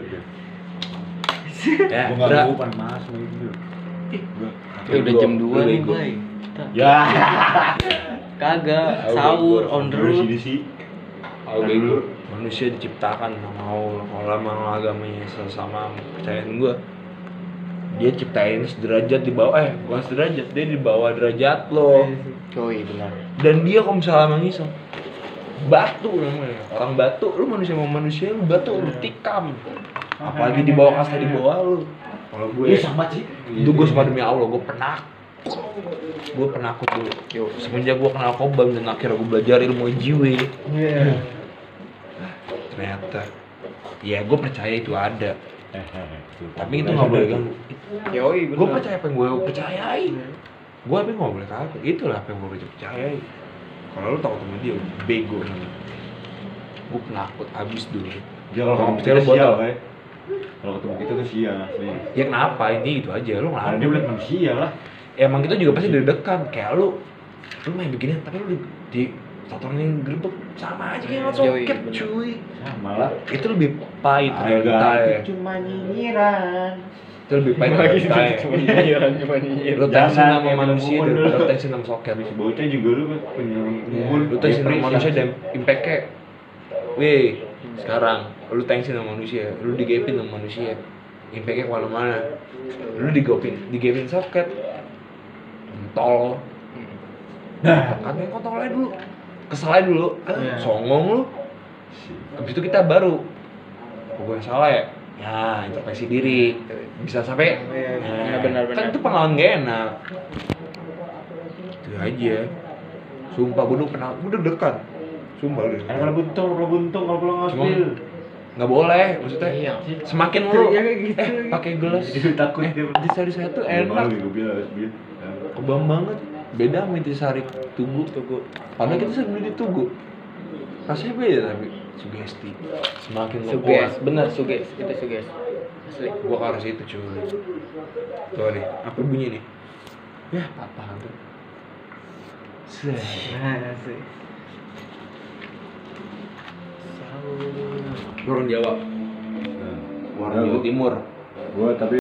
ya Gua nggak udah bukan mas gitu. Gua Ya udah jam 2 nih, Bego. Bay. Ya. Kagak, sahur on the road. Tahu bego. manusia diciptakan sama Allah. Kalau emang agamanya sesama percayaan gua dia ciptain sederajat di bawah. Eh bukan sederajat dia di bawah derajat lo. Coy, benar. dan dia kalau misalnya emang iseng batu namanya. Orang batu lu manusia sama manusia lu batu lu tikam. Apalagi di bawah kasta di bawah lu. kalau gue Iya sama sih. itu gue sama demi Allah gue pernah gue penakut dulu Yo. semenjak gue kenal kobam dan akhirnya gue belajar ilmu jiwe. Iya. ternyata ya gue percaya itu ada. Eh, eh, eh, tapi itu nggak boleh ganggu. Gue percaya apa yang gue percayai. Gue yang nggak boleh kagak. Itulah apa yang gue percayai. Kalau lu takut sama dia bego gue penakut abis dulu. Dia kalau ketemu percaya sial, Bay. Kalau ketemu kita tuh sial asli. ya kenapa? Ini itu aja. Lu Karena nggak dia bilang manusia lah. Emang kita juga pasti deg-degan. Kayak lu lu main beginian tapi lu di, di tatonin gerbek sama aja kayak Yoi, soket bener. cuy. Sama lah. itu lebih pahit realita cuma nyinyiran. itu lebih pahit. Realita ya nyinyiran, cuma nyinyiran. lu tensin Jangan, sama manusia lu tensin sama soket. Habis bocah juga lu kan penyuruh lu tensin sama manusia dan impactnya weh sekarang lu tensin sama manusia lu digepin sama manusia impactnya ke mana-mana. Lu digopin digepin soket tol nah katanya kontol aja dulu. Kesel aja dulu. Ah, Iya. songong lu. Habis itu kita baru. Kok gue salah ya ya introspeksi diri. Bisa sampai Iya, nah, benar, benar, kan itu pengalaman gak enak. Itu aja. Sumpah gue udah pernah gue udah dekat. Sumpah udah Kan kalau buntung, kalau buntung, kalau pulang ngospil. nggak boleh maksudnya Iya. semakin lu Ya, kayak gitu eh lagi. pakai gelas. Takut eh, dia. di satu Malu enak. gue bilang ngospil. Kebam banget. Beda sama intisari tugu. Tugu. padahal kita sering beli di tugu. Rasanya beda tapi sugesti. Semakin lo Suges, kuat bener suges, itu suges. Asli. gua ke arah situ cuy. Tuh nih. Apa bunyi nih? Ya apaan tuh sih. Orang Jawa. Nah, orang Jawa. Timur. Gua tapi